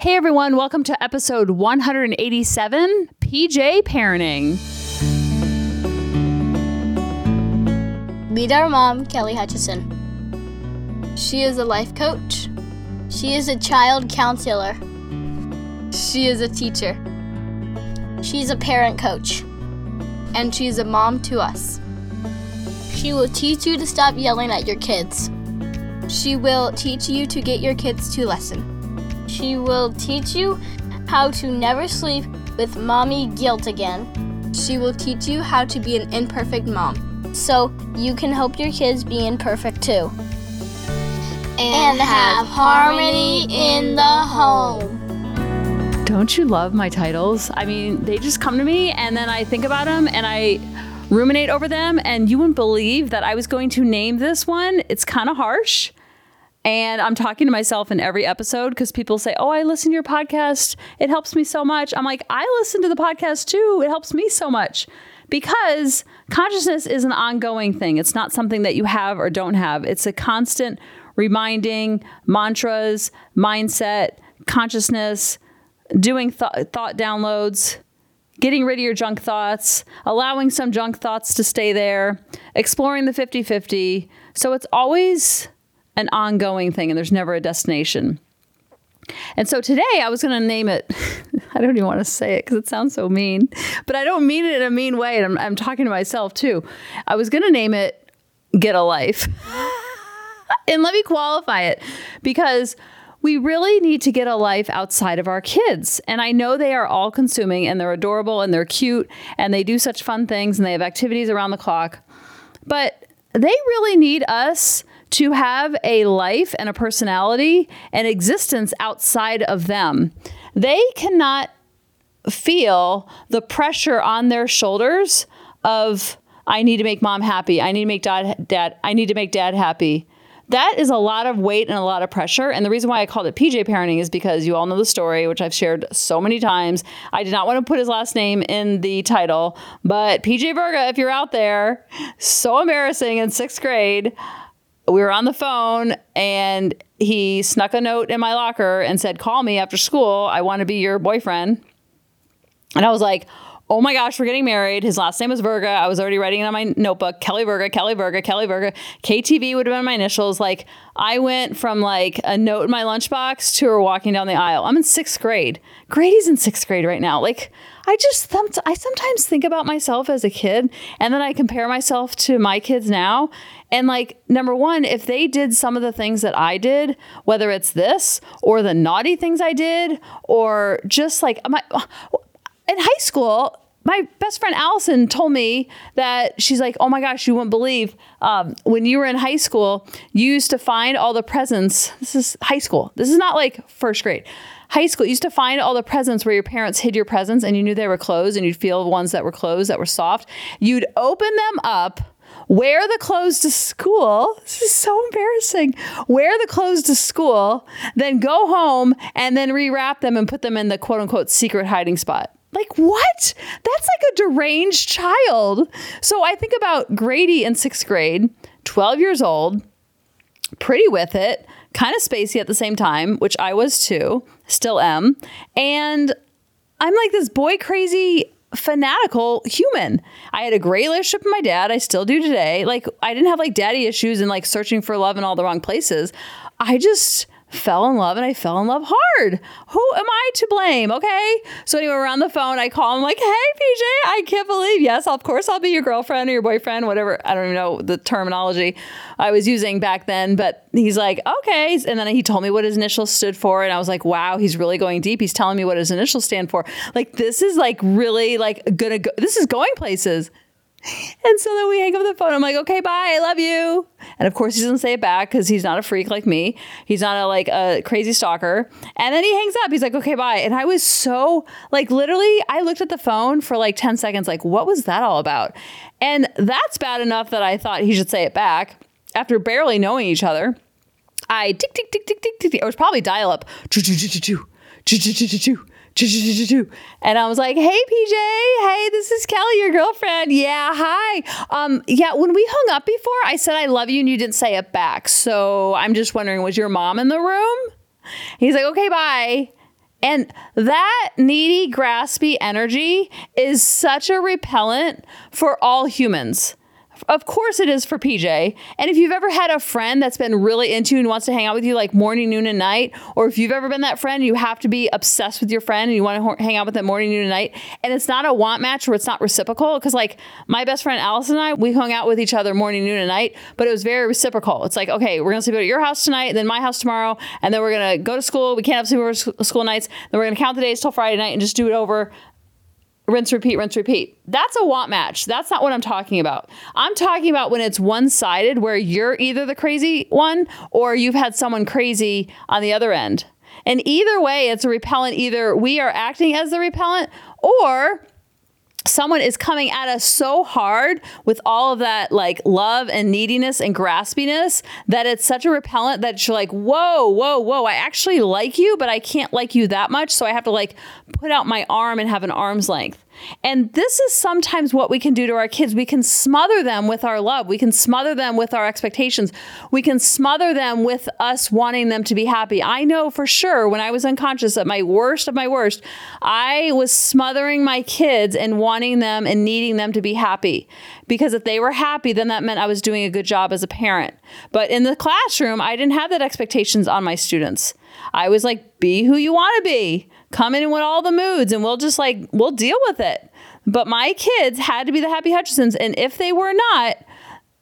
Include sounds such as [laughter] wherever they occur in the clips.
Hey everyone, welcome to episode 187 PJ Parenting. Meet our mom, Kelly Hutchison. She is a life coach. She is a child counselor. She is a teacher. She's a parent coach. And she's a mom to us. She will teach you to stop yelling at your kids. She will teach you to get your kids to lesson. She will teach you how to never sleep with mommy guilt again. She will teach you how to be an imperfect mom so you can help your kids be imperfect too. And, have harmony in the home. Don't you love my titles? I mean, they just come to me and then I think about them and I ruminate over them. And you wouldn't believe that I was going to name this one. It's kind of harsh. And I'm talking to myself in every episode because people say, Oh, I listen to your podcast. It helps me so much. I'm like, I listen to the podcast too. It helps me so much because consciousness is an ongoing thing. It's not something that you have or don't have, it's a constant reminding, mantras, mindset, consciousness, doing th- thought downloads. Getting rid of your junk thoughts, allowing some junk thoughts to stay there, exploring the 50 50. So it's always an ongoing thing and there's never a destination. And so today I was going to name it, [laughs] I don't even want to say it because it sounds so mean, but I don't mean it in a mean way. And I'm, I'm talking to myself too. I was going to name it Get a Life. [laughs] and let me qualify it because we really need to get a life outside of our kids. And I know they are all consuming and they're adorable and they're cute and they do such fun things and they have activities around the clock. But they really need us to have a life and a personality and existence outside of them. They cannot feel the pressure on their shoulders of I need to make mom happy. I need to make dad dad I need to make dad happy. That is a lot of weight and a lot of pressure. And the reason why I called it PJ parenting is because you all know the story, which I've shared so many times. I did not want to put his last name in the title, but PJ Virga, if you're out there, so embarrassing in sixth grade we were on the phone and he snuck a note in my locker and said, Call me after school. I want to be your boyfriend. And I was like, Oh my gosh, we're getting married. His last name was Virga. I was already writing it on my notebook. Kelly Virga, Kelly Virga, Kelly Virga. KTV would have been my initials. Like I went from like a note in my lunchbox to her walking down the aisle. I'm in sixth grade. Grady's in sixth grade right now. Like I just thumped, I sometimes think about myself as a kid and then I compare myself to my kids now. And like, number one, if they did some of the things that I did, whether it's this or the naughty things I did, or just like my, in high school, my best friend Allison told me that she's like, oh my gosh, you wouldn't believe um, when you were in high school, you used to find all the presents. This is high school. This is not like first grade. High school, you used to find all the presents where your parents hid your presents and you knew they were closed and you'd feel the ones that were closed that were soft. You'd open them up wear the clothes to school. This is so embarrassing. Wear the clothes to school, then go home and then rewrap them and put them in the quote unquote secret hiding spot. Like, what? That's like a deranged child. So I think about Grady in sixth grade, 12 years old, pretty with it, kind of spacey at the same time, which I was too, still am. And I'm like this boy crazy fanatical human. I had a great relationship with my dad. I still do today. Like I didn't have like daddy issues and like searching for love in all the wrong places. I just fell in love and I fell in love hard. Who am I to blame? Okay. So anyway, we're on the phone. I call him like, hey PJ, I can't believe, yes, of course I'll be your girlfriend or your boyfriend, whatever. I don't even know the terminology I was using back then, but he's like, okay. And then he told me what his initials stood for. And I was like, wow, he's really going deep. He's telling me what his initials stand for. Like, this is like really like gonna go, this is going places. And so then we hang up the phone. I'm like, okay, bye. I love you. And of course, he doesn't say it back because he's not a freak like me. He's not a like a crazy stalker. And then he hangs up. He's like, okay, bye. And I was so like, literally, I looked at the phone for like 10 seconds, like, what was that all about? And that's bad enough that I thought he should say it back after barely knowing each other. I tick, tick, tick, tick, tick, tick. It was probably dial up. And I was like, hey, PJ, hey, this is Kelly, your girlfriend. Yeah, hi. Um, yeah, when we hung up before, I said I love you and you didn't say it back. So I'm just wondering, was your mom in the room? He's like, okay, bye. And that needy, graspy energy is such a repellent for all humans. Of course, it is for PJ. And if you've ever had a friend that's been really into and wants to hang out with you like morning, noon, and night, or if you've ever been that friend, you have to be obsessed with your friend and you want to hang out with them morning, noon, and night. And it's not a want match where it's not reciprocal. Because, like, my best friend Allison and I, we hung out with each other morning, noon, and night, but it was very reciprocal. It's like, okay, we're to sleep at your house tonight, then my house tomorrow, and then we're to go to school. We can't have sleepover school nights. Then we're to count the days till Friday night and just do it over rinse, repeat, rinse, repeat. That's a want match. That's not what I'm talking about. I'm talking about when it's one sided, where you're either the crazy one or you've had someone crazy on the other end. And either way, it's a repellent. Either we are acting as the repellent or someone is coming at us so hard with all of that like love and neediness and graspiness that it's such a repellent that you're like, whoa, whoa, whoa, I actually like you, but I can't like you that much. So I have to like put out my arm and have an arm's length. And this is sometimes what we can do to our kids. We can smother them with our love. We can smother them with our expectations. We can smother them with us wanting them to be happy. I know for sure when I was unconscious at my worst of my worst, I was smothering my kids and wanting them and needing them to be happy. Because if they were happy, then that meant I was doing a good job as a parent. But in the classroom, I didn't have that expectations on my students. I was like, be who you want to be come in with all the moods and we'll just like we'll deal with it. But my kids had to be the happy hutchisons and if they were not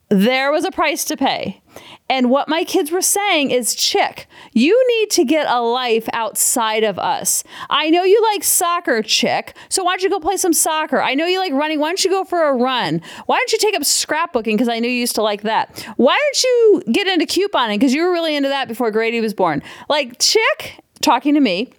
there was a price to pay. And what my kids were saying is chick you need to get a life outside of us. I know you like soccer chick so why don't you go play some soccer? I know you like running. Why don't you go for a run? Why don't you take up scrapbooking? Because i knew you used to like that. Why don't you get into couponing? Because you were really into that before grady was born. Like chick talking to me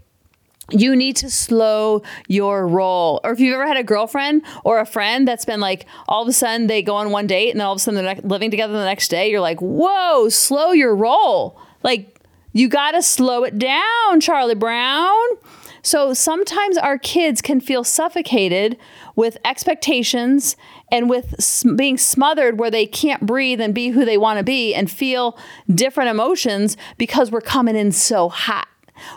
you need to slow your roll. Or if you've ever had a girlfriend or a friend that's been like, all of a sudden they go on one date and then all of a sudden they're living together the next day, you're like, whoa, slow your roll. Like, you got to slow it down, Charlie Brown. So sometimes our kids can feel suffocated with expectations and with being smothered where they can't breathe and be who they want to be and feel different emotions because we're coming in so hot.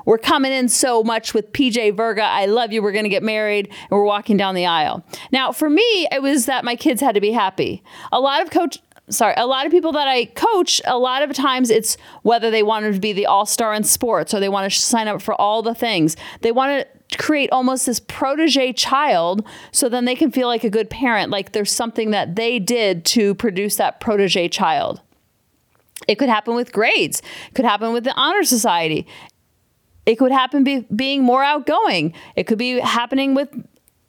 We're coming in so much with PJ Virga. I love you. We're going to get married and we're walking down the aisle. Now, for me, it was that my kids had to be happy. A lot of coach sorry, a lot of people that I coach, a lot of times it's whether they want to be the all-star in sports or they want to sign up for all the things. They want to create almost this protege child so then they can feel like a good parent, like there's something that they did to produce that protege child. It could happen with grades. It could happen with the honor society. It could happen be, being more outgoing. It could be happening with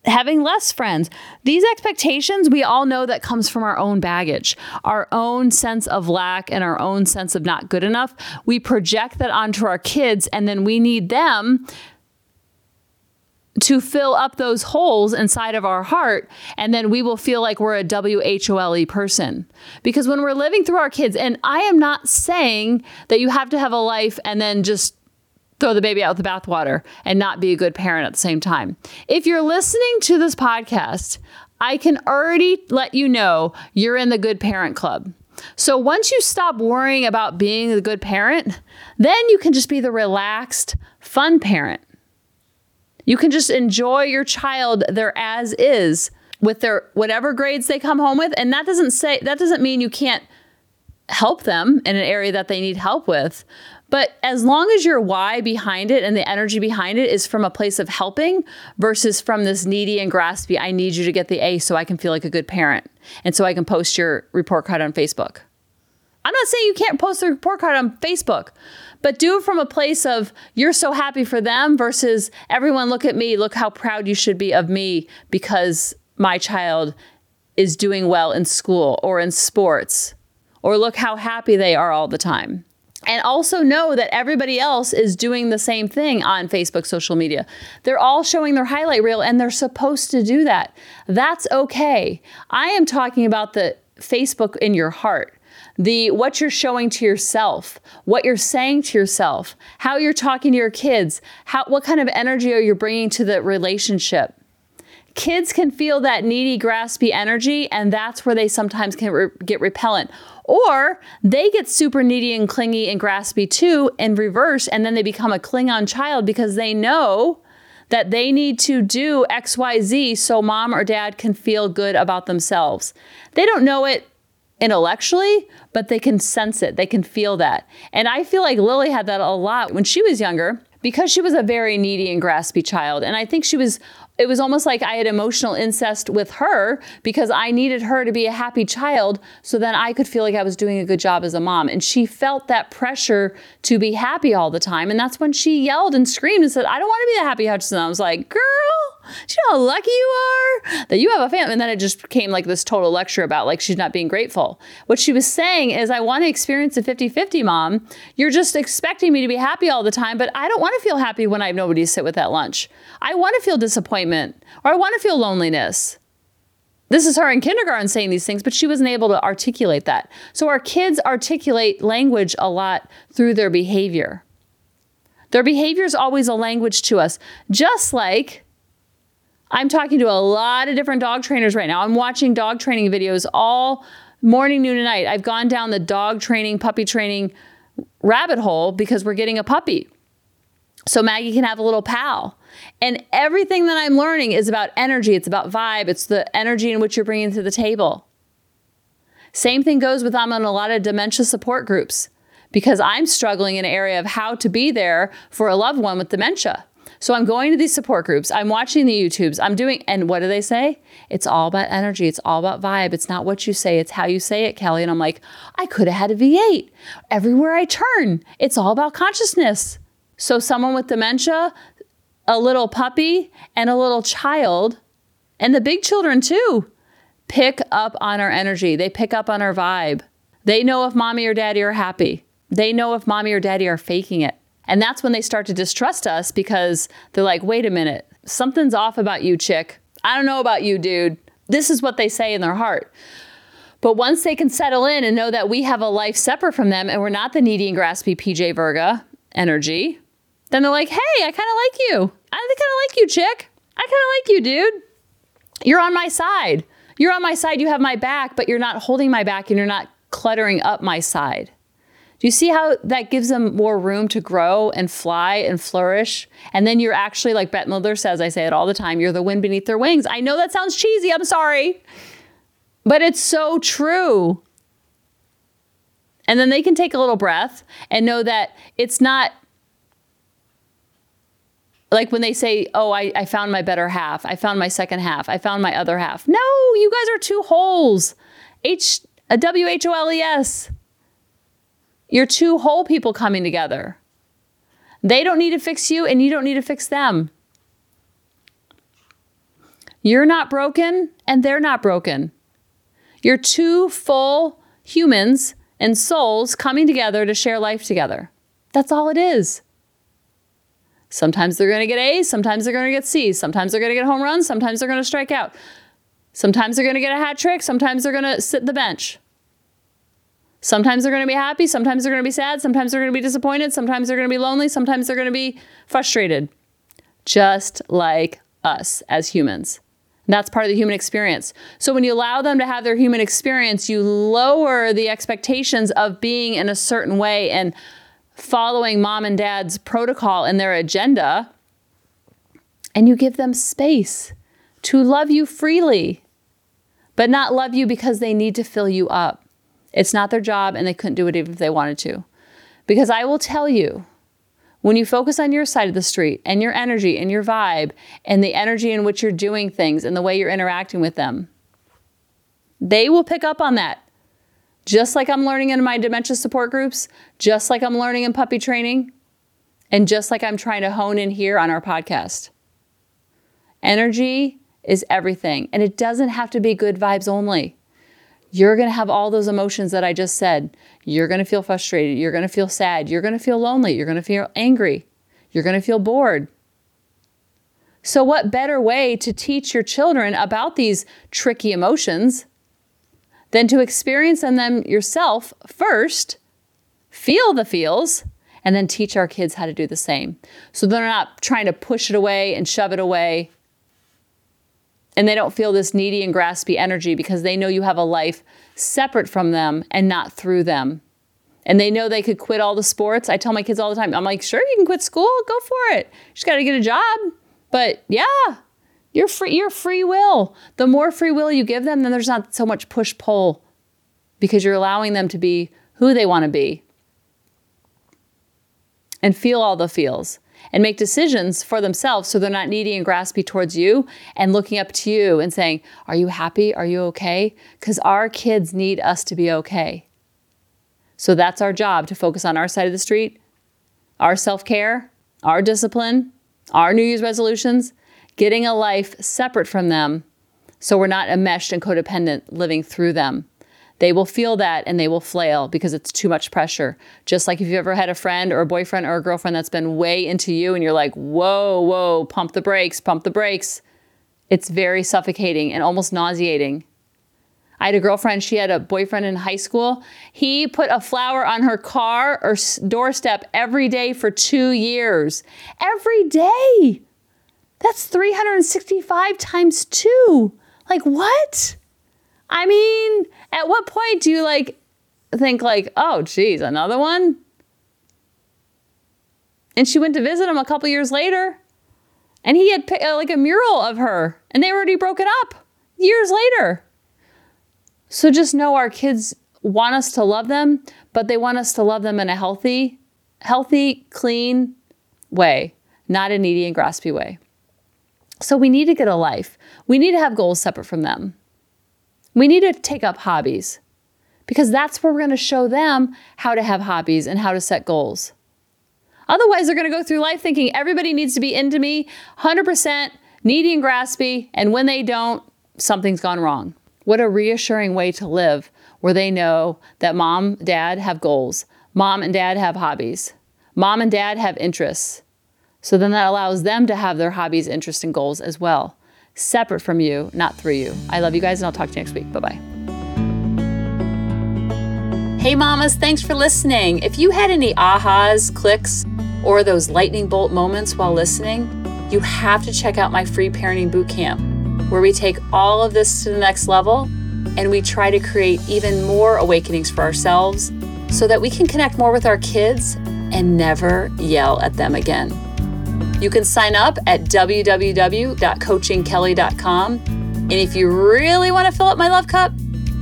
having less friends. These expectations, we all know that comes from our own baggage, our own sense of lack and our own sense of not good enough. We project that onto our kids and then we need them to fill up those holes inside of our heart and then we will feel like we're a WHOLE person. Because when we're living through our kids and I am not saying that you have to have a life and then just throw the baby out with the bathwater and not be a good parent at the same time. If you're listening to this podcast, I can already let you know you're in the good parent club. So once you stop worrying about being the good parent, then you can just be the relaxed, fun parent. You can just enjoy your child their as is with their whatever grades they come home with and that doesn't say that doesn't mean you can't help them in an area that they need help with but as long as your why behind it and the energy behind it is from a place of helping versus from this needy and graspy, I need you to get the A so I can feel like a good parent and so I can post your report card on Facebook. I'm not saying you can't post the report card on Facebook, but do it from a place of you're so happy for them versus everyone look at me, look how proud you should be of me because my child is doing well in school or in sports, or look how happy they are all the time and also know that everybody else is doing the same thing on Facebook social media. They're all showing their highlight reel and they're supposed to do that. That's okay. I am talking about the Facebook in your heart. The what you're showing to yourself, what you're saying to yourself, how you're talking to your kids, how what kind of energy are you bringing to the relationship? Kids can feel that needy, graspy energy, and that's where they sometimes can re- get repellent. Or they get super needy and clingy and graspy too in reverse, and then they become a Klingon child because they know that they need to do XYZ so mom or dad can feel good about themselves. They don't know it intellectually, but they can sense it, they can feel that. And I feel like Lily had that a lot when she was younger because she was a very needy and graspy child. And I think she was it was almost like I had emotional incest with her because I needed her to be a happy child so then I could feel like I was doing a good job as a mom. And she felt that pressure to be happy all the time. And that's when she yelled and screamed and said, I don't want to be the happy Hutchinson. I was like, girl, do you know how lucky you are that you have a family? And then it just became like this total lecture about like she's not being grateful. What she was saying is, I want to experience a 50 50, mom. You're just expecting me to be happy all the time, but I don't want to feel happy when I have nobody to sit with at lunch. I want to feel disappointment or I want to feel loneliness. This is her in kindergarten saying these things, but she wasn't able to articulate that. So our kids articulate language a lot through their behavior. Their behavior is always a language to us, just like I'm talking to a lot of different dog trainers right now. I'm watching dog training videos all morning, noon, and night. I've gone down the dog training, puppy training rabbit hole because we're getting a puppy. So Maggie can have a little pal. And everything that I'm learning is about energy, it's about vibe, it's the energy in which you're bringing to the table. Same thing goes with I'm in a lot of dementia support groups because I'm struggling in an area of how to be there for a loved one with dementia. So I'm going to these support groups, I'm watching the YouTubes, I'm doing, and what do they say? It's all about energy, it's all about vibe. It's not what you say, it's how you say it, Kelly. And I'm like, I could have had a V8. Everywhere I turn, it's all about consciousness. So someone with dementia, a little puppy, and a little child, and the big children too, pick up on our energy. They pick up on our vibe. They know if mommy or daddy are happy. They know if mommy or daddy are faking it. And that's when they start to distrust us because they're like, wait a minute, something's off about you, chick. I don't know about you, dude. This is what they say in their heart. But once they can settle in and know that we have a life separate from them and we're not the needy and graspy PJ Virga energy, then they're like, hey, I kind of like you. I kind of like you, chick. I kind of like you, dude. You're on my side. You're on my side. You have my back, but you're not holding my back and you're not cluttering up my side. Do you see how that gives them more room to grow and fly and flourish? And then you're actually, like Bette Midler says, I say it all the time, you're the wind beneath their wings. I know that sounds cheesy, I'm sorry. But it's so true. And then they can take a little breath and know that it's not like when they say, Oh, I, I found my better half, I found my second half, I found my other half. No, you guys are two holes. H a W H O L E S. You're two whole people coming together. They don't need to fix you, and you don't need to fix them. You're not broken, and they're not broken. You're two full humans and souls coming together to share life together. That's all it is. Sometimes they're going to get A's, sometimes they're going to get C's, sometimes they're going to get home runs, sometimes they're going to strike out. Sometimes they're going to get a hat trick, sometimes they're going to sit the bench. Sometimes they're going to be happy, sometimes they're going to be sad, sometimes they're going to be disappointed, sometimes they're going to be lonely, sometimes they're going to be frustrated. Just like us as humans. And that's part of the human experience. So when you allow them to have their human experience, you lower the expectations of being in a certain way and following mom and dad's protocol and their agenda. And you give them space to love you freely, but not love you because they need to fill you up. It's not their job and they couldn't do it even if they wanted to. Because I will tell you, when you focus on your side of the street and your energy and your vibe and the energy in which you're doing things and the way you're interacting with them, they will pick up on that. Just like I'm learning in my dementia support groups, just like I'm learning in puppy training, and just like I'm trying to hone in here on our podcast. Energy is everything, and it doesn't have to be good vibes only you're to have all those emotions that I just said. You're to feel frustrated. You're to feel sad. You're to feel lonely. You're to feel angry. You're to feel bored. So, what better way to teach your children about these tricky emotions than to experience them yourself first, feel the feels, and then teach our kids how to do the same? So they're not trying to push it away and shove it away And they don't feel this needy and graspy energy because they know you have a life separate from them and not through them. And they know they could quit all the sports. I tell my kids all the time, I'm like, sure, you can quit school, go for it. You just got to get a job. But yeah, you're free, you're free will. The more free will you give them, then there's not so much push pull because you're allowing them to be who they want to be and feel all the feels and make decisions for themselves so they're not needy and graspy towards you and looking up to you and saying, Are you happy? Are you okay? Because our kids need us to be okay. So that's our job to focus on our side of the street, our self care, our discipline, our New Year's resolutions, getting a life separate from them so we're not enmeshed and codependent living through them. They will feel that and they will flail because it's too much pressure. Just like if you've ever had a friend or a boyfriend or a girlfriend that's been way into you and you're like, whoa, whoa, pump the brakes, pump the brakes. It's very suffocating and almost nauseating. I had a girlfriend, she had a boyfriend in high school. He put a flower on her car or doorstep every day for two years. Every day. That's 365 times two. Like, what? I mean, at what point do you like think like, oh, geez, another one? And she went to visit him a couple years later, and he had uh, like a mural of her, and they already broken up years later. So just know our kids want us to love them, but they want us to love them in a healthy, healthy, clean way, not a needy and graspy way. So we need to get a life. We need to have goals separate from them. We need to take up hobbies because that's where we're going to show them how to have hobbies and how to set goals. Otherwise, they're going to go through life thinking everybody needs to be into me 100%, needy and graspy, and when they don't, something's gone wrong. What a reassuring way to live where they know that mom, dad have goals, mom and dad have hobbies, mom and dad have interests. So then that allows them to have their hobbies, interests, and goals as well separate from you, not through you. I love you guys, and I'll talk to you next week. Bye bye. Hey, mamas, thanks for listening. If you had any ahas, clicks, or those lightning bolt moments while listening, you have to check out my free parenting bootcamp, where we take all of this to the next level and we try to create even more awakenings for ourselves so that we can connect more with our kids and never yell at them again. You can sign up at www.coachingkelly.com. And if you really want to fill up my love cup,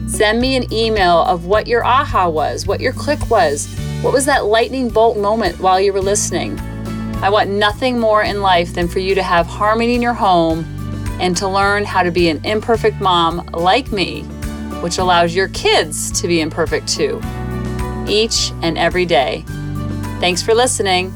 send me an email of what your aha was, what your click was, what was that lightning bolt moment while you were listening. I want nothing more in life than for you to have harmony in your home and to learn how to be an imperfect mom like me, which allows your kids to be imperfect too, each and every day. Thanks for listening.